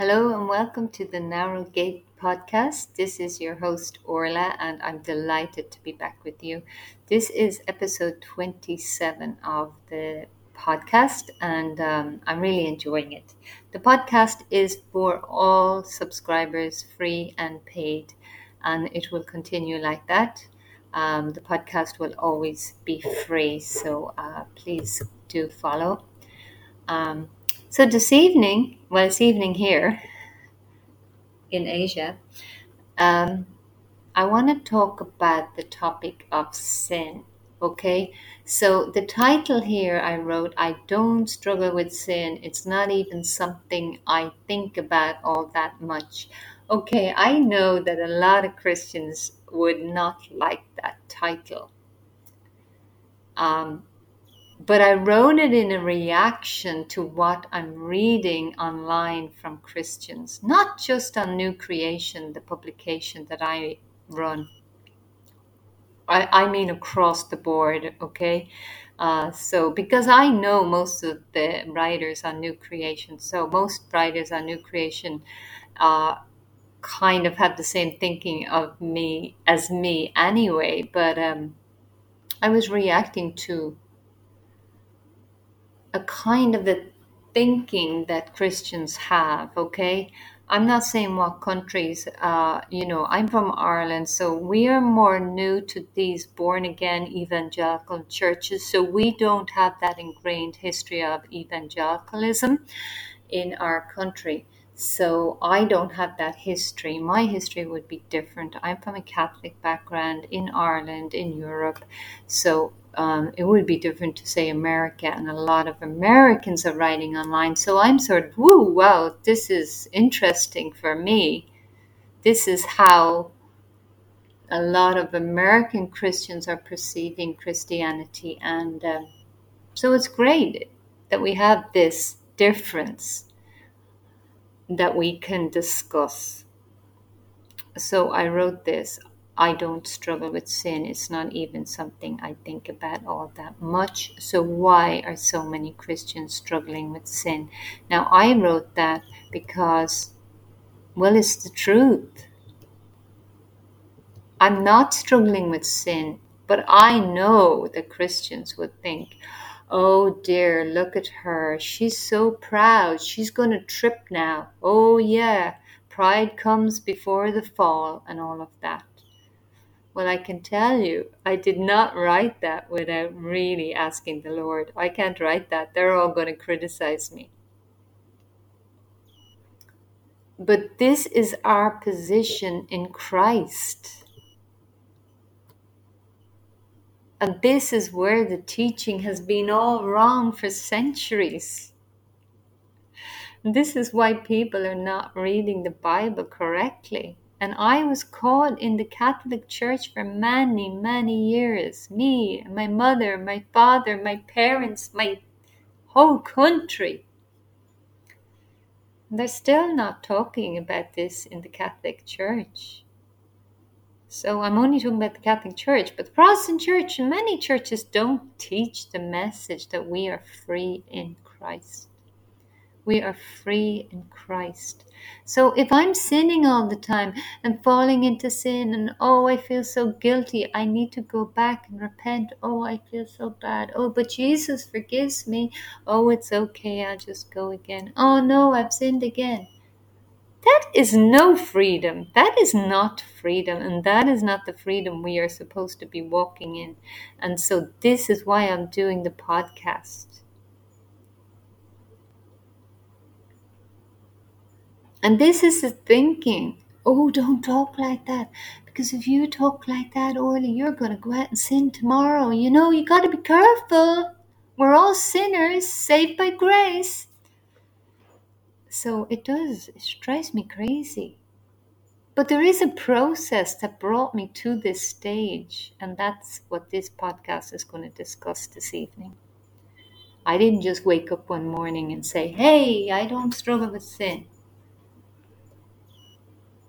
Hello and welcome to the Narrow Gate podcast. This is your host Orla, and I'm delighted to be back with you. This is episode 27 of the podcast, and um, I'm really enjoying it. The podcast is for all subscribers, free and paid, and it will continue like that. Um, the podcast will always be free, so uh, please do follow. Um, so this evening, well, it's evening here in Asia, um, I want to talk about the topic of sin. Okay, so the title here I wrote, I don't struggle with sin. It's not even something I think about all that much. Okay, I know that a lot of Christians would not like that title. Um, but I wrote it in a reaction to what I'm reading online from Christians, not just on New Creation, the publication that I run. I, I mean, across the board, okay? Uh, so, because I know most of the writers on New Creation, so most writers on New Creation uh, kind of have the same thinking of me as me anyway, but um, I was reacting to a kind of a thinking that Christians have, okay? I'm not saying what countries, uh, you know, I'm from Ireland, so we are more new to these born again evangelical churches, so we don't have that ingrained history of evangelicalism in our country. So I don't have that history. My history would be different. I'm from a Catholic background in Ireland, in Europe. So um, it would be different to say America, and a lot of Americans are writing online. So I'm sort of, woo, wow, this is interesting for me. This is how a lot of American Christians are perceiving Christianity. And um, so it's great that we have this difference that we can discuss. So I wrote this. I don't struggle with sin. It's not even something I think about all that much. So, why are so many Christians struggling with sin? Now, I wrote that because, well, it's the truth. I'm not struggling with sin, but I know that Christians would think, oh dear, look at her. She's so proud. She's going to trip now. Oh, yeah, pride comes before the fall, and all of that. Well, I can tell you, I did not write that without really asking the Lord. I can't write that. They're all going to criticize me. But this is our position in Christ. And this is where the teaching has been all wrong for centuries. This is why people are not reading the Bible correctly. And I was caught in the Catholic Church for many, many years. Me, my mother, my father, my parents, my whole country. They're still not talking about this in the Catholic Church. So I'm only talking about the Catholic Church, but the Protestant Church and many churches don't teach the message that we are free in Christ. We are free in Christ. So if I'm sinning all the time and falling into sin and oh, I feel so guilty, I need to go back and repent. Oh, I feel so bad. Oh, but Jesus forgives me. Oh, it's okay. I'll just go again. Oh, no, I've sinned again. That is no freedom. That is not freedom. And that is not the freedom we are supposed to be walking in. And so this is why I'm doing the podcast And this is the thinking. Oh, don't talk like that. Because if you talk like that, Orly, you're going to go out and sin tomorrow. You know, you got to be careful. We're all sinners, saved by grace. So it does, it drives me crazy. But there is a process that brought me to this stage, and that's what this podcast is going to discuss this evening. I didn't just wake up one morning and say, Hey, I don't struggle with sin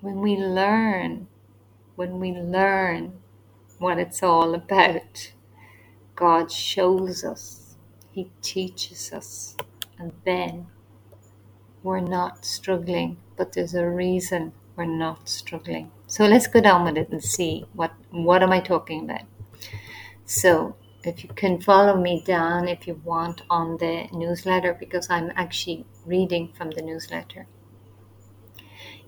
when we learn, when we learn what it's all about, God shows us, He teaches us, and then we're not struggling, but there's a reason we're not struggling. So let's go down with it and see what what am I talking about. So if you can follow me down if you want on the newsletter because I'm actually reading from the newsletter.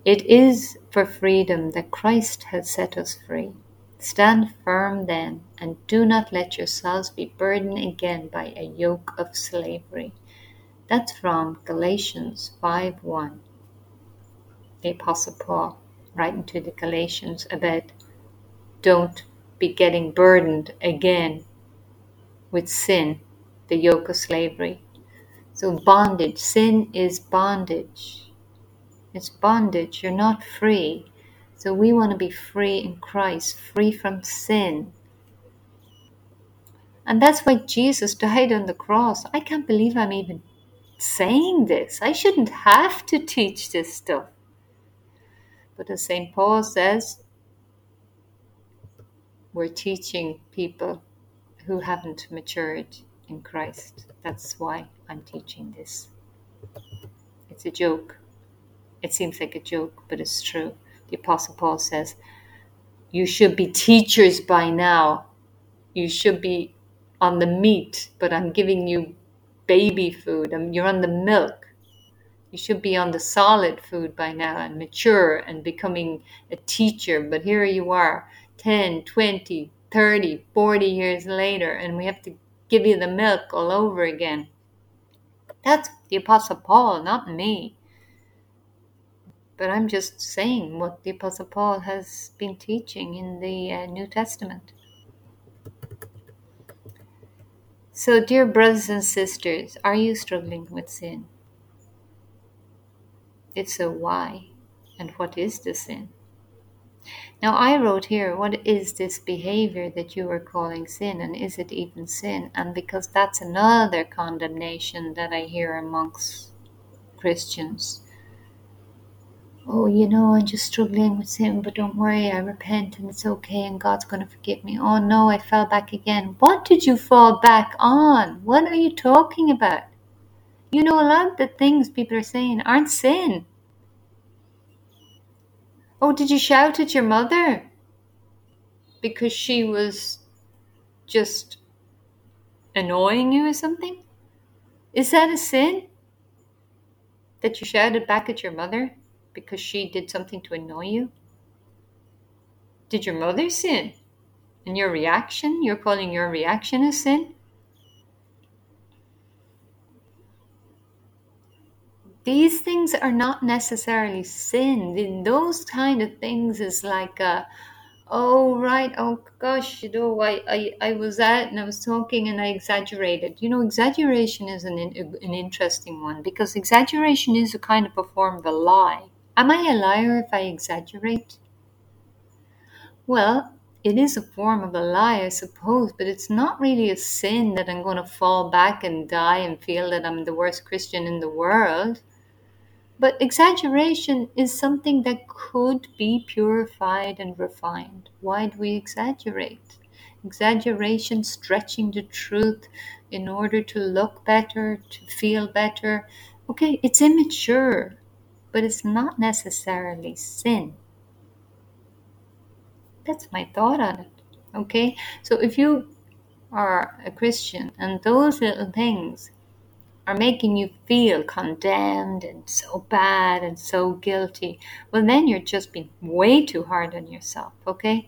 It is for freedom that Christ has set us free. Stand firm then, and do not let yourselves be burdened again by a yoke of slavery. That's from Galatians 5 1. The Apostle Paul writing to the Galatians about don't be getting burdened again with sin, the yoke of slavery. So, bondage, sin is bondage. It's bondage. You're not free. So, we want to be free in Christ, free from sin. And that's why Jesus died on the cross. I can't believe I'm even saying this. I shouldn't have to teach this stuff. But as St. Paul says, we're teaching people who haven't matured in Christ. That's why I'm teaching this. It's a joke. It seems like a joke, but it's true. The Apostle Paul says, You should be teachers by now. You should be on the meat, but I'm giving you baby food. Um, you're on the milk. You should be on the solid food by now and mature and becoming a teacher. But here you are, 10, 20, 30, 40 years later, and we have to give you the milk all over again. That's the Apostle Paul, not me. But I'm just saying what the Apostle Paul has been teaching in the uh, New Testament. So, dear brothers and sisters, are you struggling with sin? If so, why? And what is the sin? Now, I wrote here, what is this behavior that you are calling sin, and is it even sin? And because that's another condemnation that I hear amongst Christians. Oh, you know, I'm just struggling with sin, but don't worry, I repent and it's okay, and God's going to forgive me. Oh no, I fell back again. What did you fall back on? What are you talking about? You know, a lot of the things people are saying aren't sin. Oh, did you shout at your mother? Because she was just annoying you or something? Is that a sin? That you shouted back at your mother because she did something to annoy you? Did your mother sin? And your reaction? You're calling your reaction a sin? these things are not necessarily sin. Those kind of things is like, a, oh right, oh gosh, you know, I, I, I was at and I was talking and I exaggerated. You know, exaggeration is an an interesting one because exaggeration is a kind of a form of a lie. Am I a liar if I exaggerate? Well, it is a form of a lie, I suppose, but it's not really a sin that I'm going to fall back and die and feel that I'm the worst Christian in the world. But exaggeration is something that could be purified and refined. Why do we exaggerate? Exaggeration, stretching the truth in order to look better, to feel better. Okay, it's immature, but it's not necessarily sin. That's my thought on it. Okay, so if you are a Christian and those little things are making you feel condemned and so bad and so guilty, well, then you're just being way too hard on yourself, okay?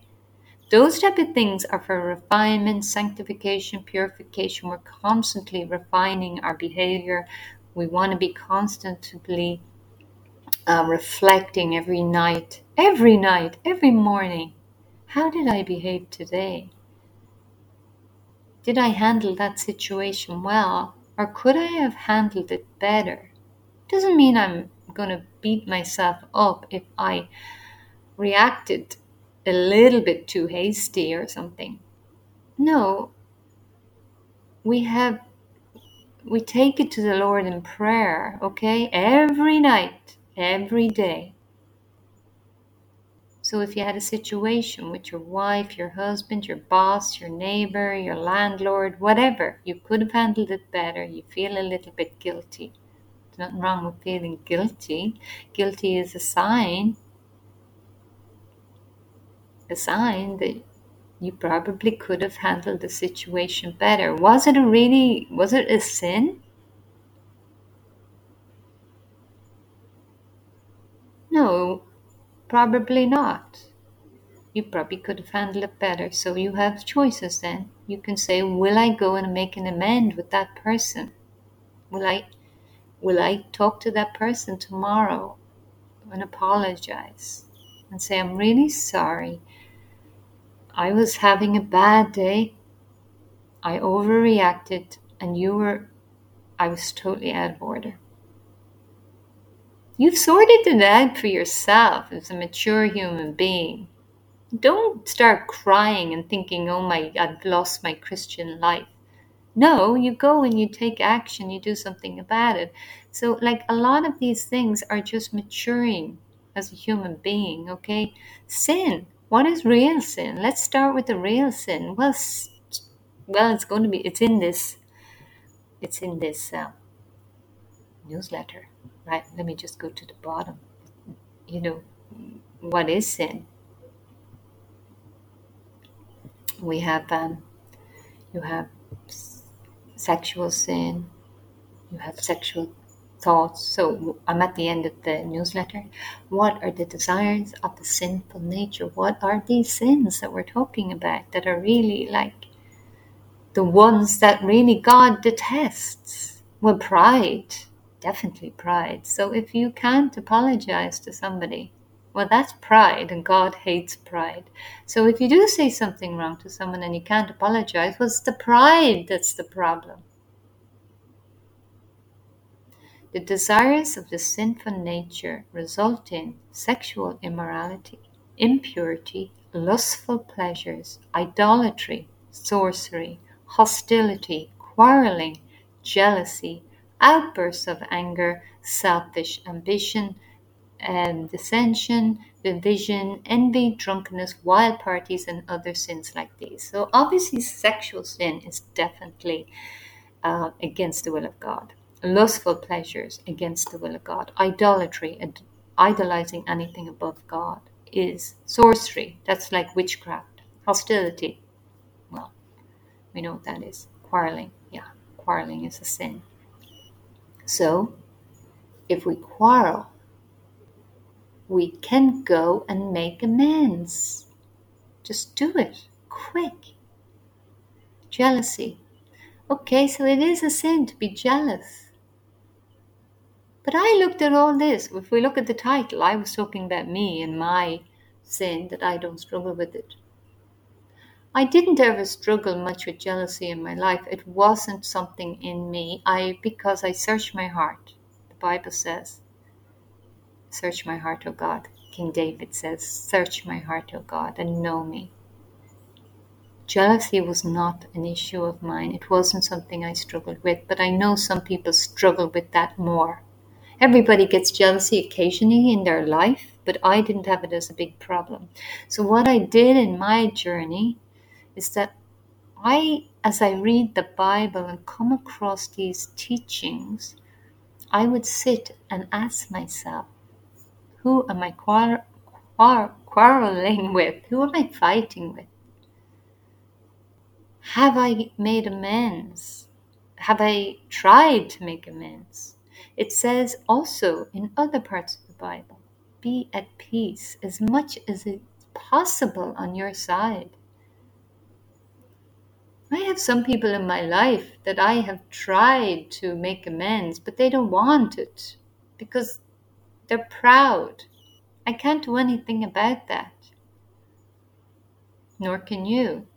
Those type of things are for refinement, sanctification, purification. We're constantly refining our behavior. We want to be constantly uh, reflecting every night, every night, every morning. How did I behave today? Did I handle that situation well? Or could I have handled it better? Doesn't mean I'm going to beat myself up if I reacted a little bit too hasty or something. No, we have we take it to the Lord in prayer, okay? Every night, every day. So if you had a situation with your wife, your husband, your boss, your neighbor, your landlord, whatever, you could have handled it better, you feel a little bit guilty. There's nothing wrong with feeling guilty. Guilty is a sign, a sign that you probably could have handled the situation better. Was it a really, was it a sin? No, probably not. You probably could have handled it better. So you have choices then. You can say, Will I go and make an amend with that person? Will I will I talk to that person tomorrow and apologize and say, I'm really sorry. I was having a bad day. I overreacted and you were I was totally out of order. You've sorted it out for yourself as a mature human being. Don't start crying and thinking, oh my, I've lost my Christian life. No, you go and you take action, you do something about it. So, like a lot of these things are just maturing as a human being, okay? Sin. What is real sin? Let's start with the real sin. Well, well, it's going to be, it's in this, it's in this uh, newsletter right? Let me just go to the bottom. You know, what is sin? We have, um, you have sexual sin, you have sexual thoughts. So I'm at the end of the newsletter. What are the desires of the sinful nature? What are these sins that we're talking about that are really like the ones that really God detests? Well, pride definitely pride. So if you can't apologize to somebody, well, that's pride, and God hates pride. So if you do say something wrong to someone and you can't apologize, well, it's the pride that's the problem. The desires of the sinful nature result in sexual immorality, impurity, lustful pleasures, idolatry, sorcery, hostility, quarreling, jealousy, outbursts of anger, selfish ambition, and dissension, division, envy, drunkenness, wild parties, and other sins like these. So, obviously, sexual sin is definitely uh, against the will of God. Lustful pleasures against the will of God. Idolatry, and idolizing anything above God, is sorcery. That's like witchcraft. Hostility. Well, we know what that is. Quarreling. Yeah, quarreling is a sin. So, if we quarrel, we can go and make amends. Just do it quick. Jealousy. Okay, so it is a sin to be jealous. But I looked at all this. If we look at the title, I was talking about me and my sin that I don't struggle with it. I didn't ever struggle much with jealousy in my life. It wasn't something in me. I because I searched my heart. The Bible says, "Search my heart, O God." King David says, "Search my heart, O God, and know me." Jealousy was not an issue of mine. It wasn't something I struggled with, but I know some people struggle with that more. Everybody gets jealousy occasionally in their life, but I didn't have it as a big problem. So, what I did in my journey is that I, as I read the Bible and come across these teachings, I would sit and ask myself, who am I quar- quar- quarreling with? Who am I fighting with? Have I made amends? Have I tried to make amends? It says also in other parts of the Bible be at peace as much as it's possible on your side. I have some people in my life that I have tried to make amends, but they don't want it because they're proud. I can't do anything about that. Nor can you.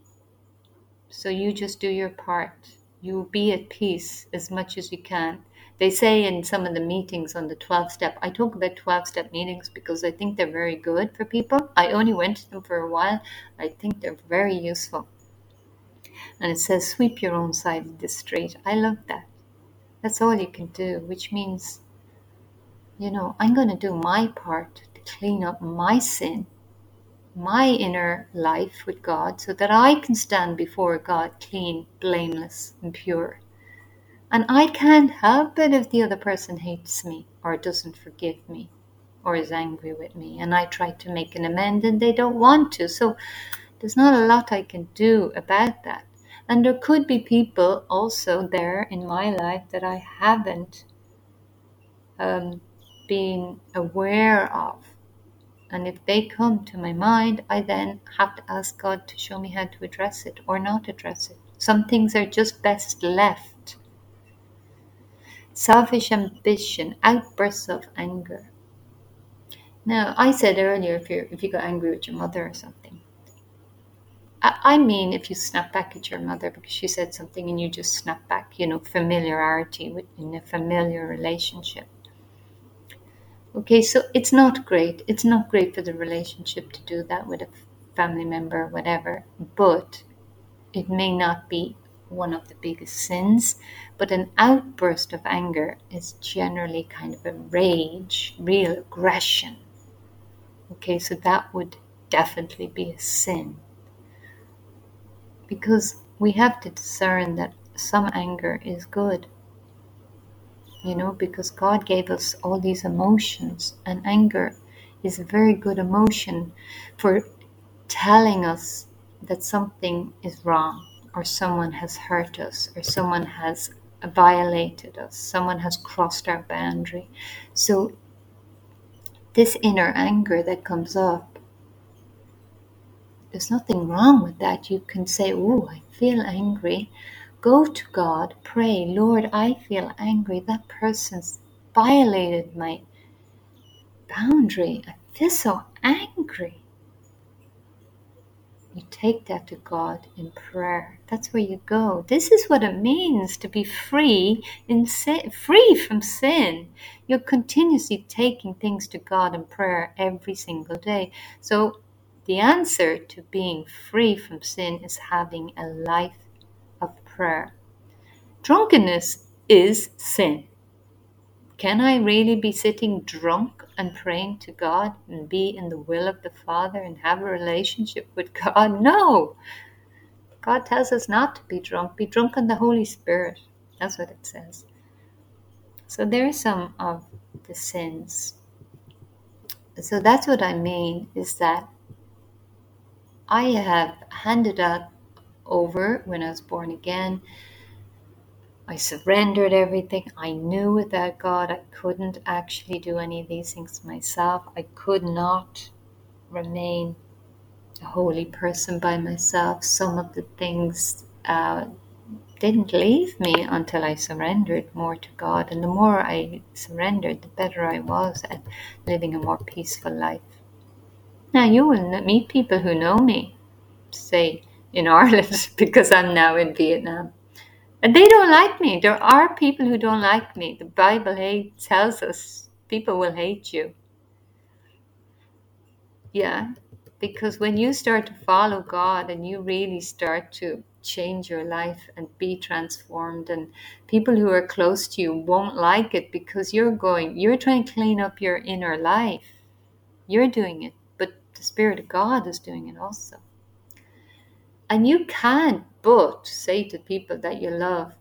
So you just do your part. You be at peace as much as you can. They say in some of the meetings on the 12 step, I talk about 12 step meetings because I think they're very good for people. I only went to them for a while. I think they're very useful and it says sweep your own side of the street. I love that. That's all you can do, which means, you know, I'm going to do my part to clean up my sin, my inner life with God, so that I can stand before God clean, blameless, and pure. And I can't help it if the other person hates me or doesn't forgive me or is angry with me. And I try to make an amend and they don't want to. So there's not a lot I can do about that. And there could be people also there in my life that I haven't um, been aware of. And if they come to my mind, I then have to ask God to show me how to address it or not address it. Some things are just best left. Selfish ambition, outbursts of anger. Now, I said earlier if you if you got angry with your mother or something, I mean, if you snap back at your mother because she said something and you just snap back, you know, familiarity in a familiar relationship. Okay, so it's not great. It's not great for the relationship to do that with a family member or whatever, but it may not be one of the biggest sins. But an outburst of anger is generally kind of a rage, real aggression. Okay, so that would definitely be a sin because we have to discern that some anger is good. You know, because God gave us all these emotions, and anger is a very good emotion for telling us that something is wrong, or someone has hurt us, or someone has violated us, someone has crossed our boundary. So, this inner anger that comes up there's nothing wrong with that. You can say, Oh, I feel angry. Go to God, pray, Lord, I feel angry. That person's violated my boundary. I feel so angry. You take that to God in prayer. That's where you go. This is what it means to be free in sin, free from sin. You're continuously taking things to God in prayer every single day. So the answer to being free from sin is having a life of prayer. Drunkenness is sin. Can I really be sitting drunk and praying to God and be in the will of the Father and have a relationship with God? No. God tells us not to be drunk. Be drunk on the Holy Spirit. That's what it says. So there are some of the sins. So that's what I mean is that I have handed that over when I was born again. I surrendered everything. I knew without God I couldn't actually do any of these things myself. I could not remain a holy person by myself. Some of the things uh, didn't leave me until I surrendered more to God. And the more I surrendered, the better I was at living a more peaceful life. Now, you will meet people who know me, say in Ireland, because I'm now in Vietnam. And they don't like me. There are people who don't like me. The Bible tells us people will hate you. Yeah, because when you start to follow God and you really start to change your life and be transformed, and people who are close to you won't like it because you're going, you're trying to clean up your inner life. You're doing it the Spirit of God is doing it also. And you can't but say to people that you love,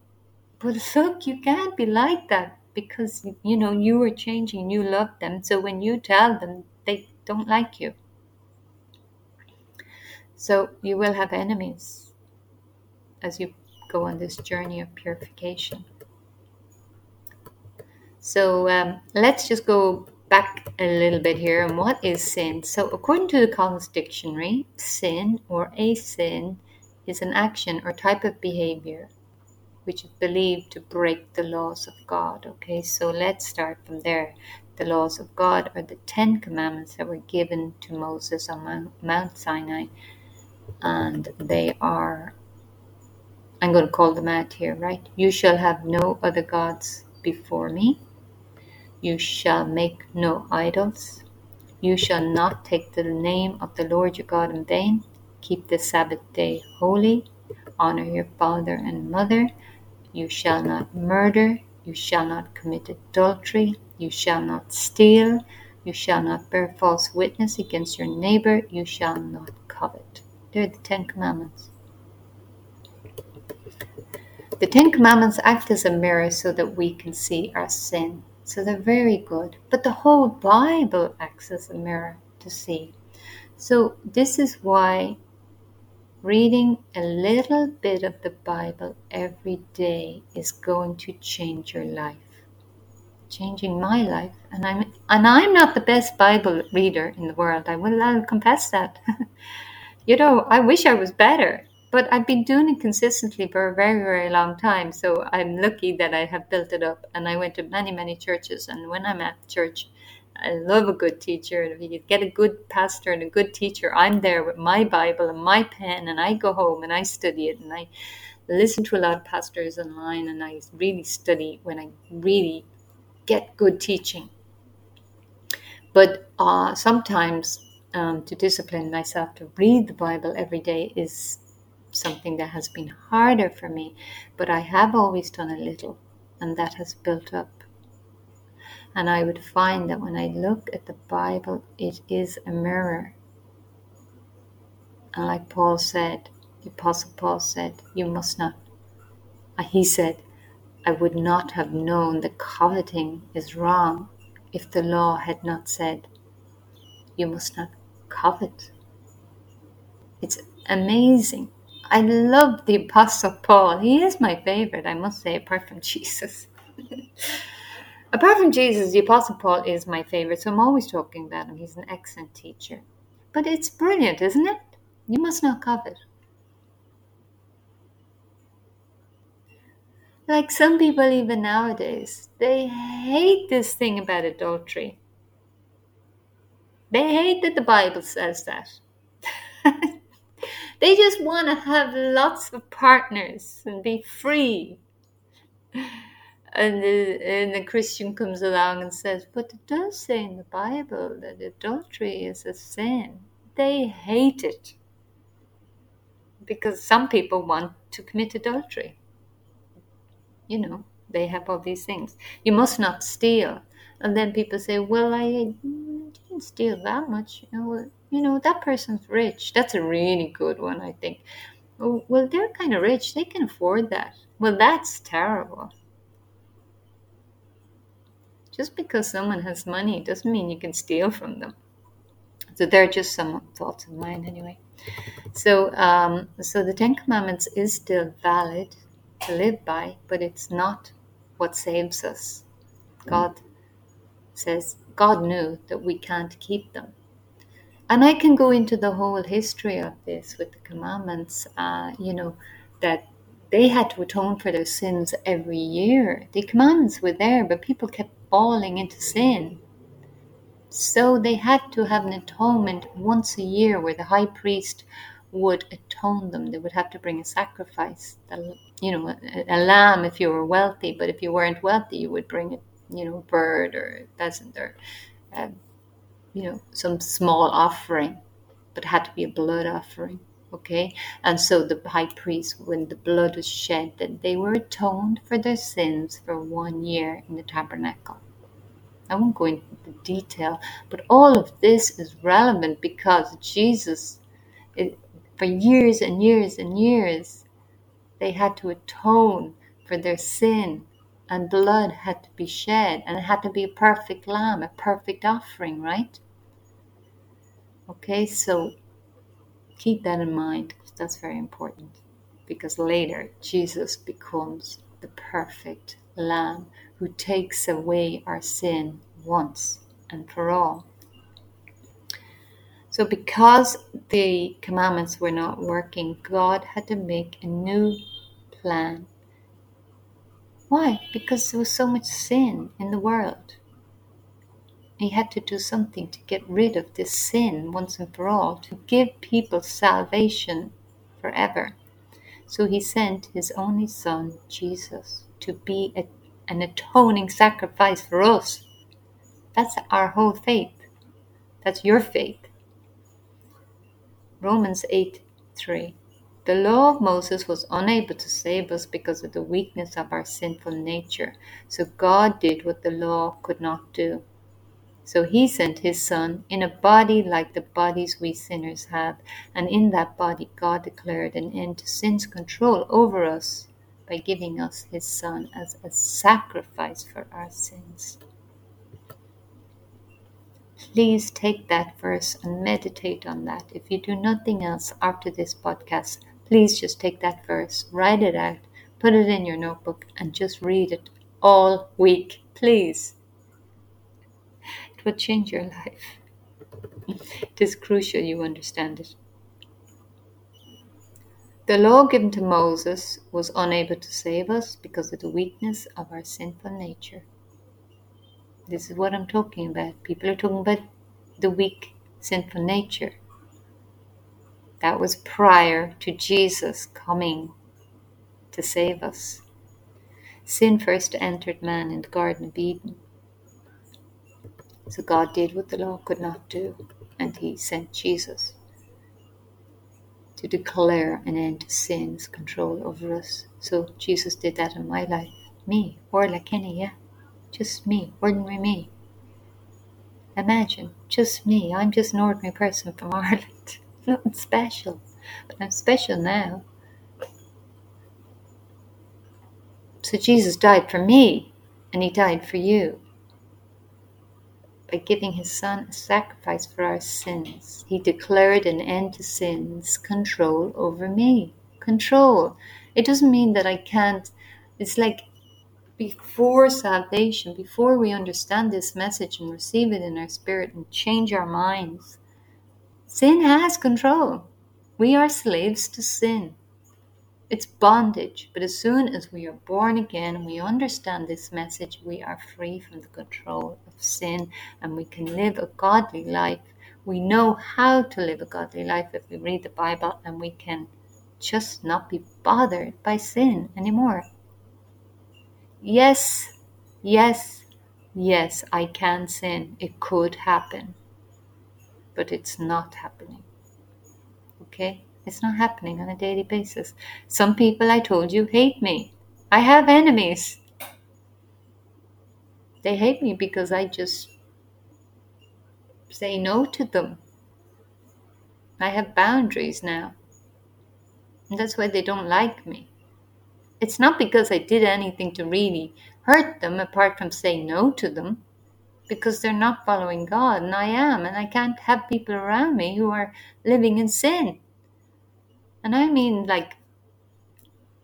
but look, you can't be like that because you know you are changing, you love them. So when you tell them, they don't like you. So you will have enemies as you go on this journey of purification. So um, let's just go back a little bit here on what is sin. So, according to the Collins Dictionary, sin or a sin is an action or type of behavior which is believed to break the laws of God. Okay, so let's start from there. The laws of God are the Ten Commandments that were given to Moses on Mount Sinai, and they are, I'm going to call them out here, right? You shall have no other gods before me. You shall make no idols. You shall not take the name of the Lord your God in vain. Keep the Sabbath day holy. Honor your father and mother. You shall not murder. You shall not commit adultery. You shall not steal. You shall not bear false witness against your neighbor. You shall not covet. They're the Ten Commandments. The Ten Commandments act as a mirror so that we can see our sin. So they're very good. But the whole Bible acts as a mirror to see. So this is why reading a little bit of the Bible every day is going to change your life. Changing my life. And I'm and I'm not the best Bible reader in the world. I will I'll confess that. you know, I wish I was better. But I've been doing it consistently for a very, very long time. So I'm lucky that I have built it up. And I went to many, many churches. And when I'm at church, I love a good teacher. And if you get a good pastor and a good teacher, I'm there with my Bible and my pen, and I go home and I study it. And I listen to a lot of pastors online, and I really study when I really get good teaching. But uh, sometimes um, to discipline myself to read the Bible every day is something that has been harder for me, but I have always done a little, and that has built up. And I would find that when I look at the Bible, it is a mirror. And like Paul said, the Apostle Paul said, You must not. He said, I would not have known that coveting is wrong if the law had not said, You must not covet. It's amazing I love the Apostle Paul. He is my favorite, I must say, apart from Jesus. apart from Jesus, the Apostle Paul is my favorite, so I'm always talking about him. He's an excellent teacher. But it's brilliant, isn't it? You must not covet. Like some people, even nowadays, they hate this thing about adultery. They hate that the Bible says that. They just want to have lots of partners and be free. And the, and the Christian comes along and says, But it does say in the Bible that adultery is a sin. They hate it because some people want to commit adultery. You know, they have all these things. You must not steal. And then people say, Well, I didn't steal that much. You know, you know, that person's rich. That's a really good one, I think. Oh, well, they're kind of rich. They can afford that. Well, that's terrible. Just because someone has money doesn't mean you can steal from them. So they're just some thoughts of mine, anyway. So, um, so the Ten Commandments is still valid to live by, but it's not what saves us. God says God knew that we can't keep them. And I can go into the whole history of this with the commandments, uh, you know, that they had to atone for their sins every year. The commandments were there, but people kept falling into sin. So they had to have an atonement once a year where the high priest would atone them. They would have to bring a sacrifice, you know, a, lamb if you were wealthy, but if you weren't wealthy, you would bring a, you know, bird or a pheasant or uh, you know, some small offering, but had to be a blood offering. Okay, and so the high priest, when the blood was shed, that they were atoned for their sins for one year in the tabernacle. I won't go into the detail, but all of this is relevant because Jesus, it, for years and years and years, they had to atone for their sin, and blood had to be shed, and it had to be a perfect lamb, a perfect offering, right? Okay, so keep that in mind because that's very important. Because later, Jesus becomes the perfect Lamb who takes away our sin once and for all. So, because the commandments were not working, God had to make a new plan. Why? Because there was so much sin in the world. He had to do something to get rid of this sin once and for all, to give people salvation forever. So he sent his only son, Jesus, to be a, an atoning sacrifice for us. That's our whole faith. That's your faith. Romans 8 3. The law of Moses was unable to save us because of the weakness of our sinful nature. So God did what the law could not do. So he sent his Son in a body like the bodies we sinners have, and in that body God declared an end to sin's control over us by giving us his Son as a sacrifice for our sins. Please take that verse and meditate on that. If you do nothing else after this podcast, please just take that verse, write it out, put it in your notebook, and just read it all week, please. It will change your life. It is crucial you understand it. The law given to Moses was unable to save us because of the weakness of our sinful nature. This is what I'm talking about. People are talking about the weak, sinful nature. That was prior to Jesus coming to save us. Sin first entered man in the Garden of Eden. So God did what the law could not do, and He sent Jesus to declare an end to sin's control over us. So Jesus did that in my life. Me, Orla Kenny, yeah. Just me, ordinary me. Imagine, just me. I'm just an ordinary person from Ireland. Nothing special. But I'm special now. So Jesus died for me, and he died for you by giving his son a sacrifice for our sins. He declared an end to sin's control over me. Control. It doesn't mean that I can't. It's like before salvation, before we understand this message and receive it in our spirit and change our minds, sin has control. We are slaves to sin. It's bondage, but as soon as we are born again we understand this message, we are free from the control of sin and we can live a godly life. We know how to live a godly life if we read the Bible and we can just not be bothered by sin anymore. Yes, yes, yes, I can sin. It could happen, but it's not happening. Okay? It's not happening on a daily basis. Some people, I told you, hate me. I have enemies. They hate me because I just say no to them. I have boundaries now. And that's why they don't like me. It's not because I did anything to really hurt them apart from saying no to them, because they're not following God, and I am, and I can't have people around me who are living in sin. And I mean, like,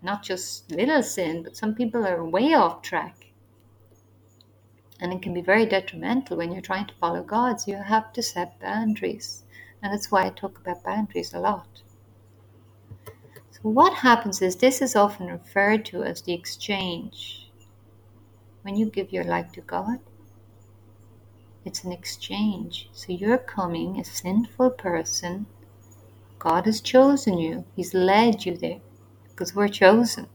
not just little sin, but some people are way off track. And it can be very detrimental when you're trying to follow God. So you have to set boundaries. And that's why I talk about boundaries a lot. So, what happens is this is often referred to as the exchange. When you give your life to God, it's an exchange. So, you're coming a sinful person God has chosen you. He's led you there because we're chosen.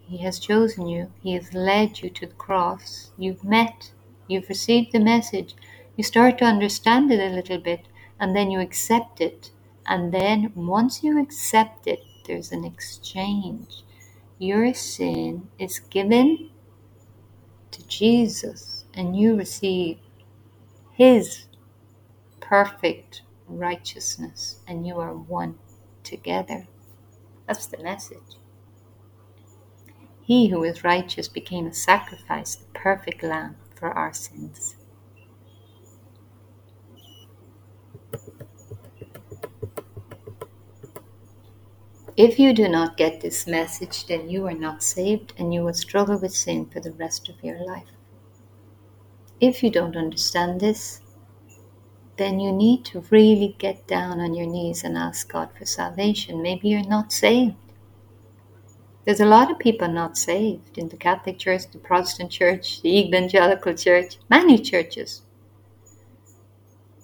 He has chosen you. He has led you to the cross. You've met. You've received the message. You start to understand it a little bit and then you accept it. And then once you accept it, there's an exchange. Your sin is given to Jesus and you receive His perfect righteousness, and you are one together. That's the message. He who is righteous became a sacrifice, the perfect lamb for our sins. If you do not get this message, then you are not saved and you will struggle with sin for the rest of your life. If you don't understand this, then you need to really get down on your knees and ask God for salvation. Maybe you're not saved. There's a lot of people not saved in the Catholic Church, the Protestant Church, the Evangelical Church, many churches.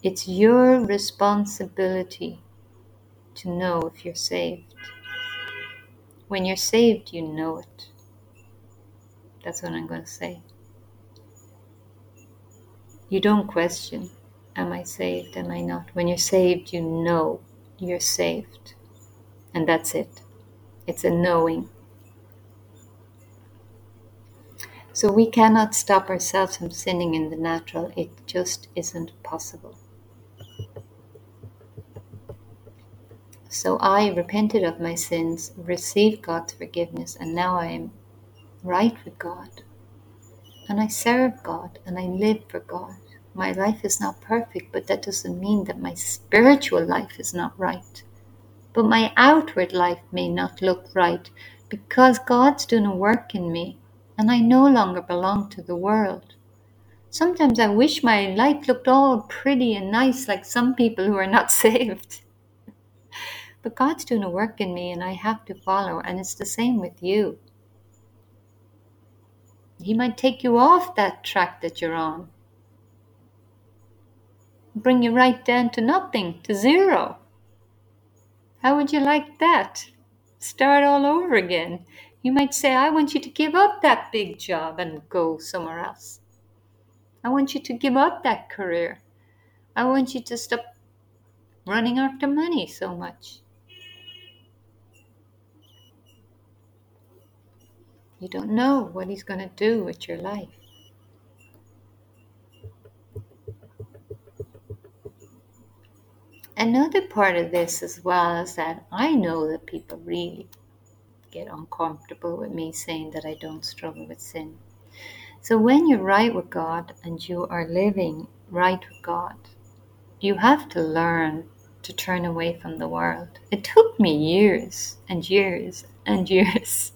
It's your responsibility to know if you're saved. When you're saved, you know it. That's what I'm going to say. You don't question. Am I saved? Am I not? When you're saved, you know you're saved. And that's it. It's a knowing. So we cannot stop ourselves from sinning in the natural. It just isn't possible. So I repented of my sins, received God's forgiveness, and now I am right with God. And I serve God and I live for God. My life is not perfect, but that doesn't mean that my spiritual life is not right. But my outward life may not look right because God's doing a work in me and I no longer belong to the world. Sometimes I wish my life looked all pretty and nice like some people who are not saved. But God's doing a work in me and I have to follow, and it's the same with you. He might take you off that track that you're on, bring you right down to nothing, to zero. How would you like that? Start all over again. You might say, I want you to give up that big job and go somewhere else. I want you to give up that career. I want you to stop running after money so much. You don't know what He's going to do with your life. Another part of this as well is that I know that people really get uncomfortable with me saying that I don't struggle with sin. So when you're right with God and you are living right with God, you have to learn to turn away from the world. It took me years and years and years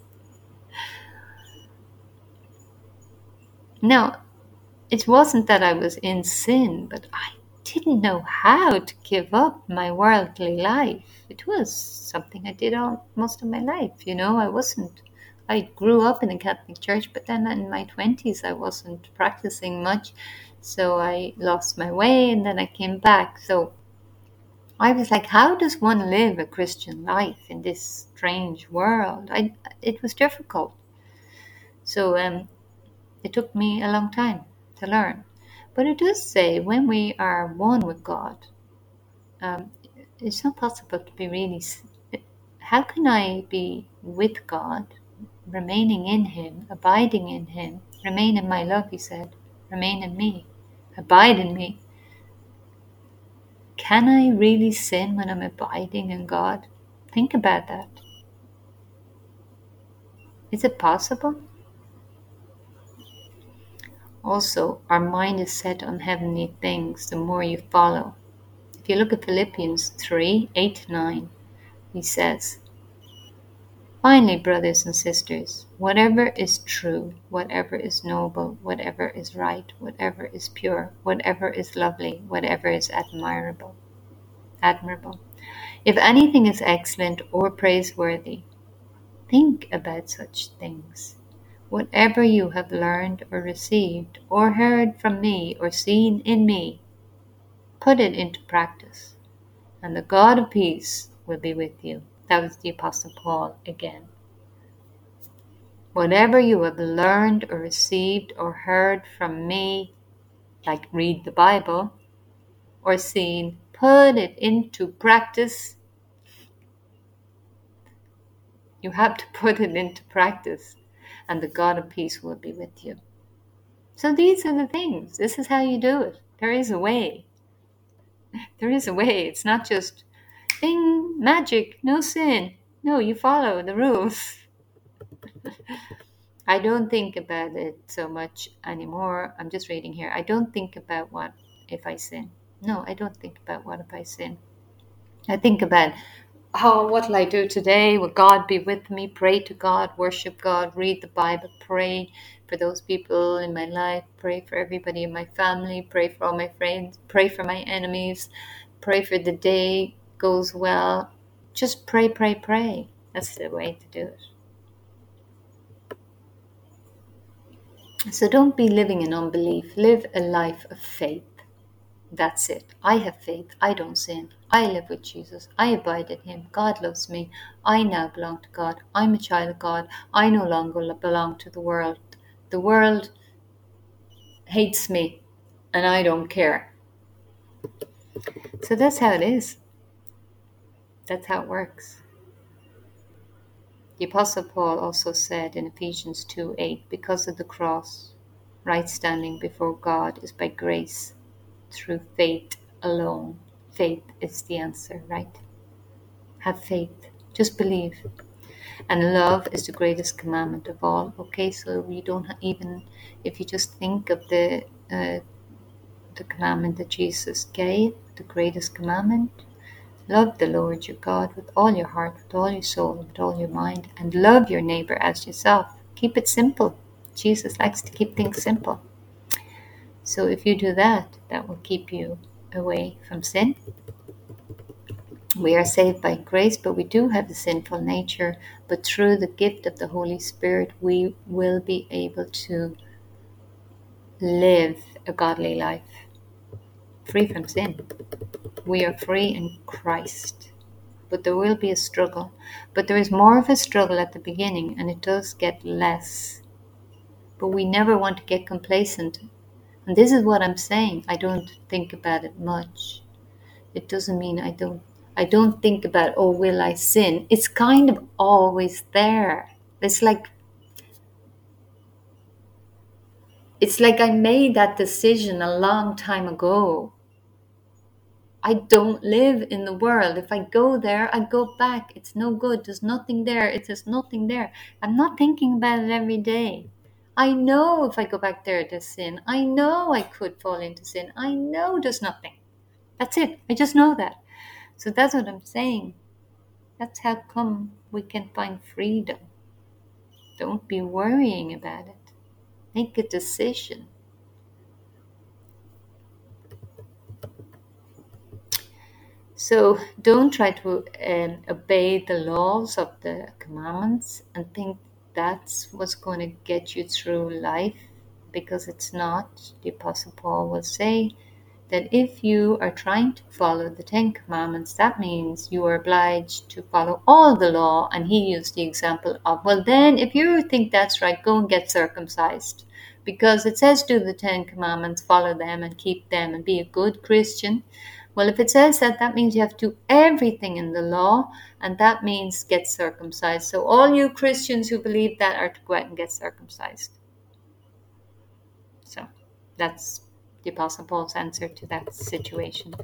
Now, it wasn't that I was in sin, but I didn't know how to give up my worldly life. It was something I did all most of my life, you know. I wasn't I grew up in a Catholic church, but then in my 20s I wasn't practicing much. So I lost my way and then I came back. So I was like, how does one live a Christian life in this strange world? I, it was difficult. So um, it took me a long time to learn. But it does say when we are one with God, um, it's not possible to be really. How can I be with God, remaining in Him, abiding in Him, remain in my love, He said, remain in me, abide in me? Can I really sin when I'm abiding in God? Think about that. Is it possible? Also, our mind is set on heavenly things the more you follow. If you look at Philippians 3 8 9, he says, Finally, brothers and sisters, whatever is true, whatever is noble, whatever is right, whatever is pure, whatever is lovely, whatever is admirable, admirable. If anything is excellent or praiseworthy, think about such things. Whatever you have learned or received or heard from me or seen in me, put it into practice, and the God of peace will be with you. That was the Apostle Paul again. Whatever you have learned or received or heard from me, like read the Bible, or seen, put it into practice. You have to put it into practice and the God of peace will be with you. So these are the things. This is how you do it. There is a way. There is a way. It's not just thing, magic, no sin. No, you follow the rules. I don't think about it so much anymore. I'm just reading here. I don't think about what if I sin. No, I don't think about what if I sin. I think about how what will I do today? Will God be with me? Pray to God, worship God, read the Bible, pray for those people in my life, pray for everybody in my family, pray for all my friends, pray for my enemies, pray for the day goes well. Just pray, pray, pray. That's the way to do it. So don't be living in unbelief. Live a life of faith. That's it. I have faith. I don't sin. I live with Jesus. I abide in Him. God loves me. I now belong to God. I'm a child of God. I no longer belong to the world. The world hates me, and I don't care. So that's how it is. That's how it works. The Apostle Paul also said in Ephesians 2 8, because of the cross, right standing before God is by grace through faith alone. Faith is the answer, right? Have faith. Just believe. And love is the greatest commandment of all. Okay, so we don't even, if you just think of the uh, the commandment that Jesus gave, the greatest commandment, love the Lord your God with all your heart, with all your soul, with all your mind, and love your neighbor as yourself. Keep it simple. Jesus likes to keep things simple. So if you do that, that will keep you away from sin. We are saved by grace, but we do have a sinful nature. But through the gift of the Holy Spirit, we will be able to live a godly life, free from sin. We are free in Christ. But there will be a struggle. But there is more of a struggle at the beginning, and it does get less. But we never want to get complacent. And this is what I'm saying. I don't think about it much. It doesn't mean I don't I don't think about, oh, will I sin? It's kind of always there. It's like it's like I made that decision a long time ago. I don't live in the world. If I go there, I go back. It's no good. There's nothing there. It says nothing there. I'm not thinking about it every day. I know if I go back there, there's sin. I know I could fall into sin. I know there's nothing. That's it. I just know that. So that's what I'm saying. That's how come we can find freedom. Don't be worrying about it. Make a decision. So don't try to um, obey the laws of the commandments and think that's what's going to get you through life because it's not. The Apostle Paul will say, that if you are trying to follow the Ten Commandments, that means you are obliged to follow all the law. And he used the example of, well, then if you think that's right, go and get circumcised. Because it says, do the Ten Commandments, follow them, and keep them, and be a good Christian. Well, if it says that, that means you have to do everything in the law, and that means get circumcised. So, all you Christians who believe that are to go out and get circumcised. So, that's the Apostle Paul's answer to that situation.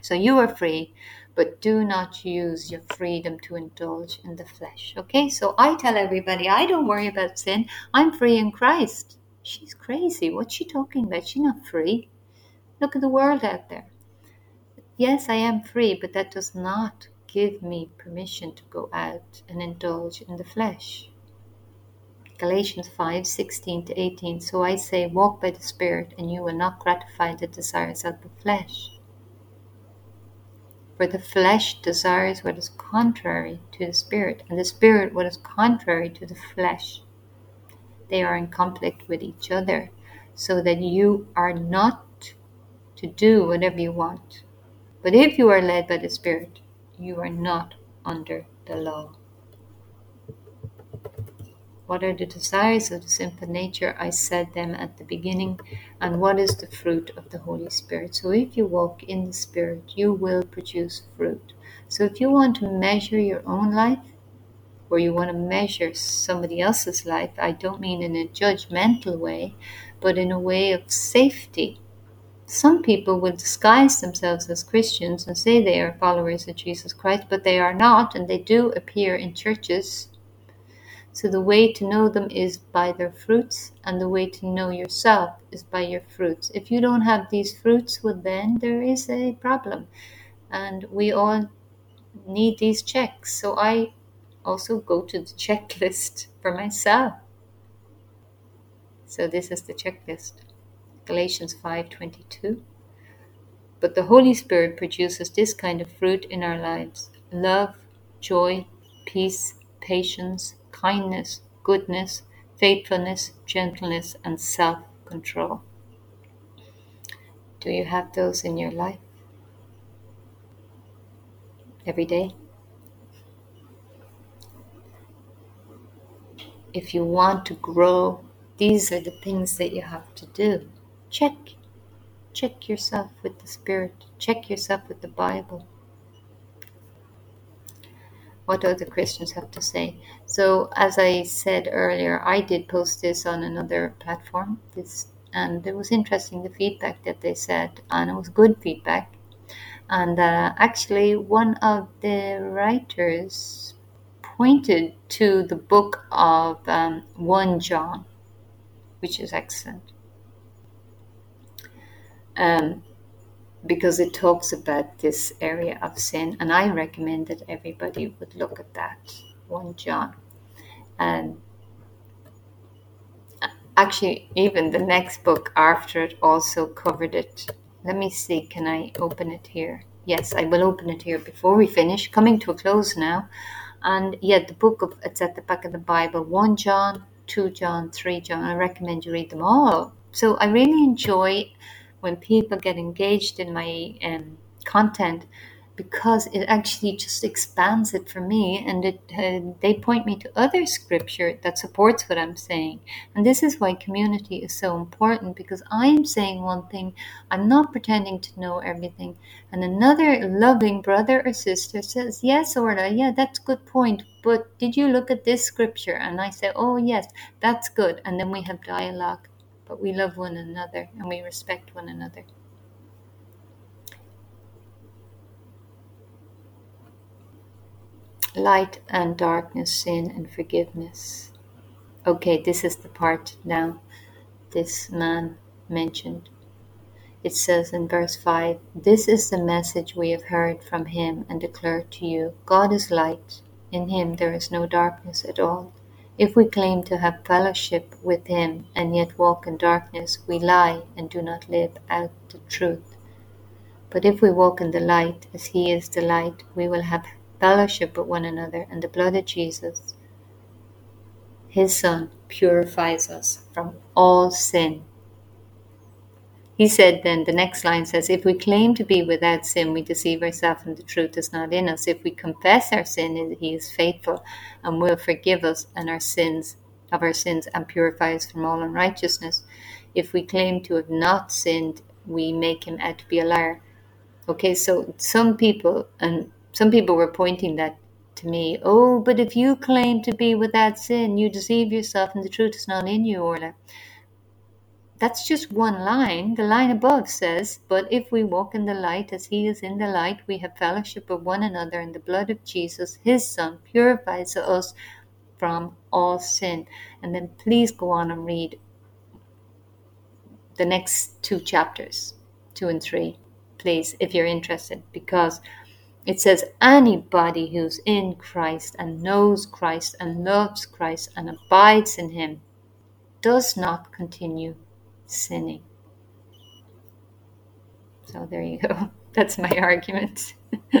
So you are free, but do not use your freedom to indulge in the flesh. Okay, so I tell everybody, I don't worry about sin. I'm free in Christ. She's crazy. What's she talking about? She's not free. Look at the world out there. Yes, I am free, but that does not give me permission to go out and indulge in the flesh. Galatians 5 16 to 18. So I say, walk by the Spirit, and you will not gratify the desires of the flesh. For the flesh desires what is contrary to the Spirit, and the Spirit what is contrary to the flesh. They are in conflict with each other, so that you are not to do whatever you want. But if you are led by the Spirit, you are not under the law. What are the desires of the sinful nature? I said them at the beginning. And what is the fruit of the Holy Spirit? So if you walk in the Spirit, you will produce fruit. So if you want to measure your own life, or you want to measure somebody else's life, I don't mean in a judgmental way, but in a way of safety. Some people will disguise themselves as Christians and say they are followers of Jesus Christ, but they are not, and they do appear in churches so the way to know them is by their fruits, and the way to know yourself is by your fruits. If you don't have these fruits, well, then there is a problem. And we all need these checks. So I also go to the checklist for myself. So this is the checklist. Galatians 5:22. But the Holy Spirit produces this kind of fruit in our lives: love, joy, peace, patience, kindness, goodness, faithfulness, gentleness, and self control. Do you have those in your life? Every day? If you want to grow, these are the things that you have to do. Check. Check yourself with the Spirit. Check yourself with the Bible what other Christians have to say. So, as I said earlier, I did post this on another platform. This and it was interesting the feedback that they said, and it was good feedback. And uh, actually, one of the writers pointed to the book of um, 1 John, which is excellent. Um, because it talks about this area of sin, and I recommend that everybody would look at that 1 John. And actually, even the next book after it also covered it. Let me see, can I open it here? Yes, I will open it here before we finish, coming to a close now. And yet, the book of it's at the back of the Bible 1 John, 2 John, 3 John. I recommend you read them all. So I really enjoy when people get engaged in my um, content because it actually just expands it for me and it uh, they point me to other scripture that supports what i'm saying. And this is why community is so important because i am saying one thing i'm not pretending to know everything. And another loving brother or sister says yes orla yeah that's good point but did you look at this scripture? And i say oh yes that's good. And then we have dialogue but we love one another and we respect one another light and darkness, sin and forgiveness. Okay, this is the part now this man mentioned. It says in verse 5 This is the message we have heard from him and declared to you God is light. In him there is no darkness at all. If we claim to have fellowship with him and yet walk in darkness, we lie and do not live out the truth. But if we walk in the light as he is the light, we will have fellowship with one another, and the blood of Jesus, his Son, purifies us from all sin. He said then, the next line says, If we claim to be without sin, we deceive ourselves and the truth is not in us. If we confess our sin, he is faithful and will forgive us and our sins of our sins and purify us from all unrighteousness. If we claim to have not sinned, we make him out to be a liar. Okay, so some people, and some people were pointing that to me. Oh, but if you claim to be without sin, you deceive yourself and the truth is not in you, Orla. That's just one line. The line above says, But if we walk in the light as he is in the light, we have fellowship with one another, and the blood of Jesus, his Son, purifies us from all sin. And then please go on and read the next two chapters, two and three, please, if you're interested, because it says, anybody who's in Christ and knows Christ and loves Christ and abides in Him does not continue sinning. So there you go. That's my argument.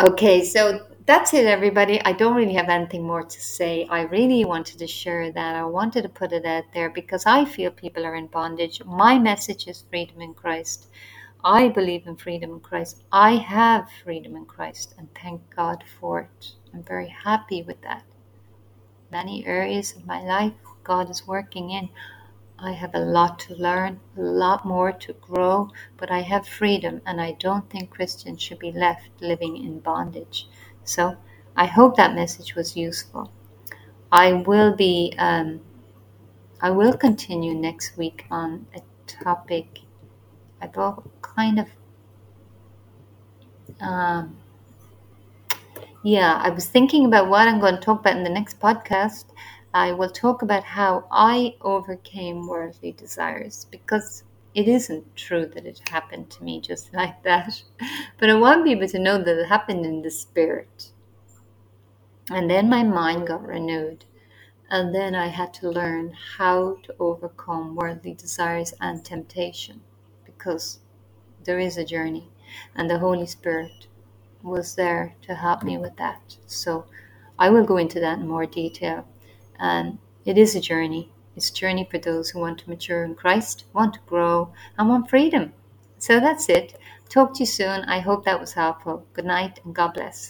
okay, so that's it, everybody. I don't really have anything more to say. I really wanted to share that. I wanted to put it out there because I feel people are in bondage. My message is freedom in Christ. I believe in freedom in Christ. I have freedom in Christ, and thank God for it. I'm very happy with that. Many areas of my life God is working in. I have a lot to learn, a lot more to grow, but I have freedom, and I don't think Christians should be left living in bondage. So I hope that message was useful. I will be, um, I will continue next week on a topic about kind of um, yeah i was thinking about what i'm going to talk about in the next podcast i will talk about how i overcame worldly desires because it isn't true that it happened to me just like that but i want people to know that it happened in the spirit and then my mind got renewed and then i had to learn how to overcome worldly desires and temptation because there is a journey, and the Holy Spirit was there to help me with that. So I will go into that in more detail. And it is a journey. It's a journey for those who want to mature in Christ, want to grow, and want freedom. So that's it. Talk to you soon. I hope that was helpful. Good night and God bless.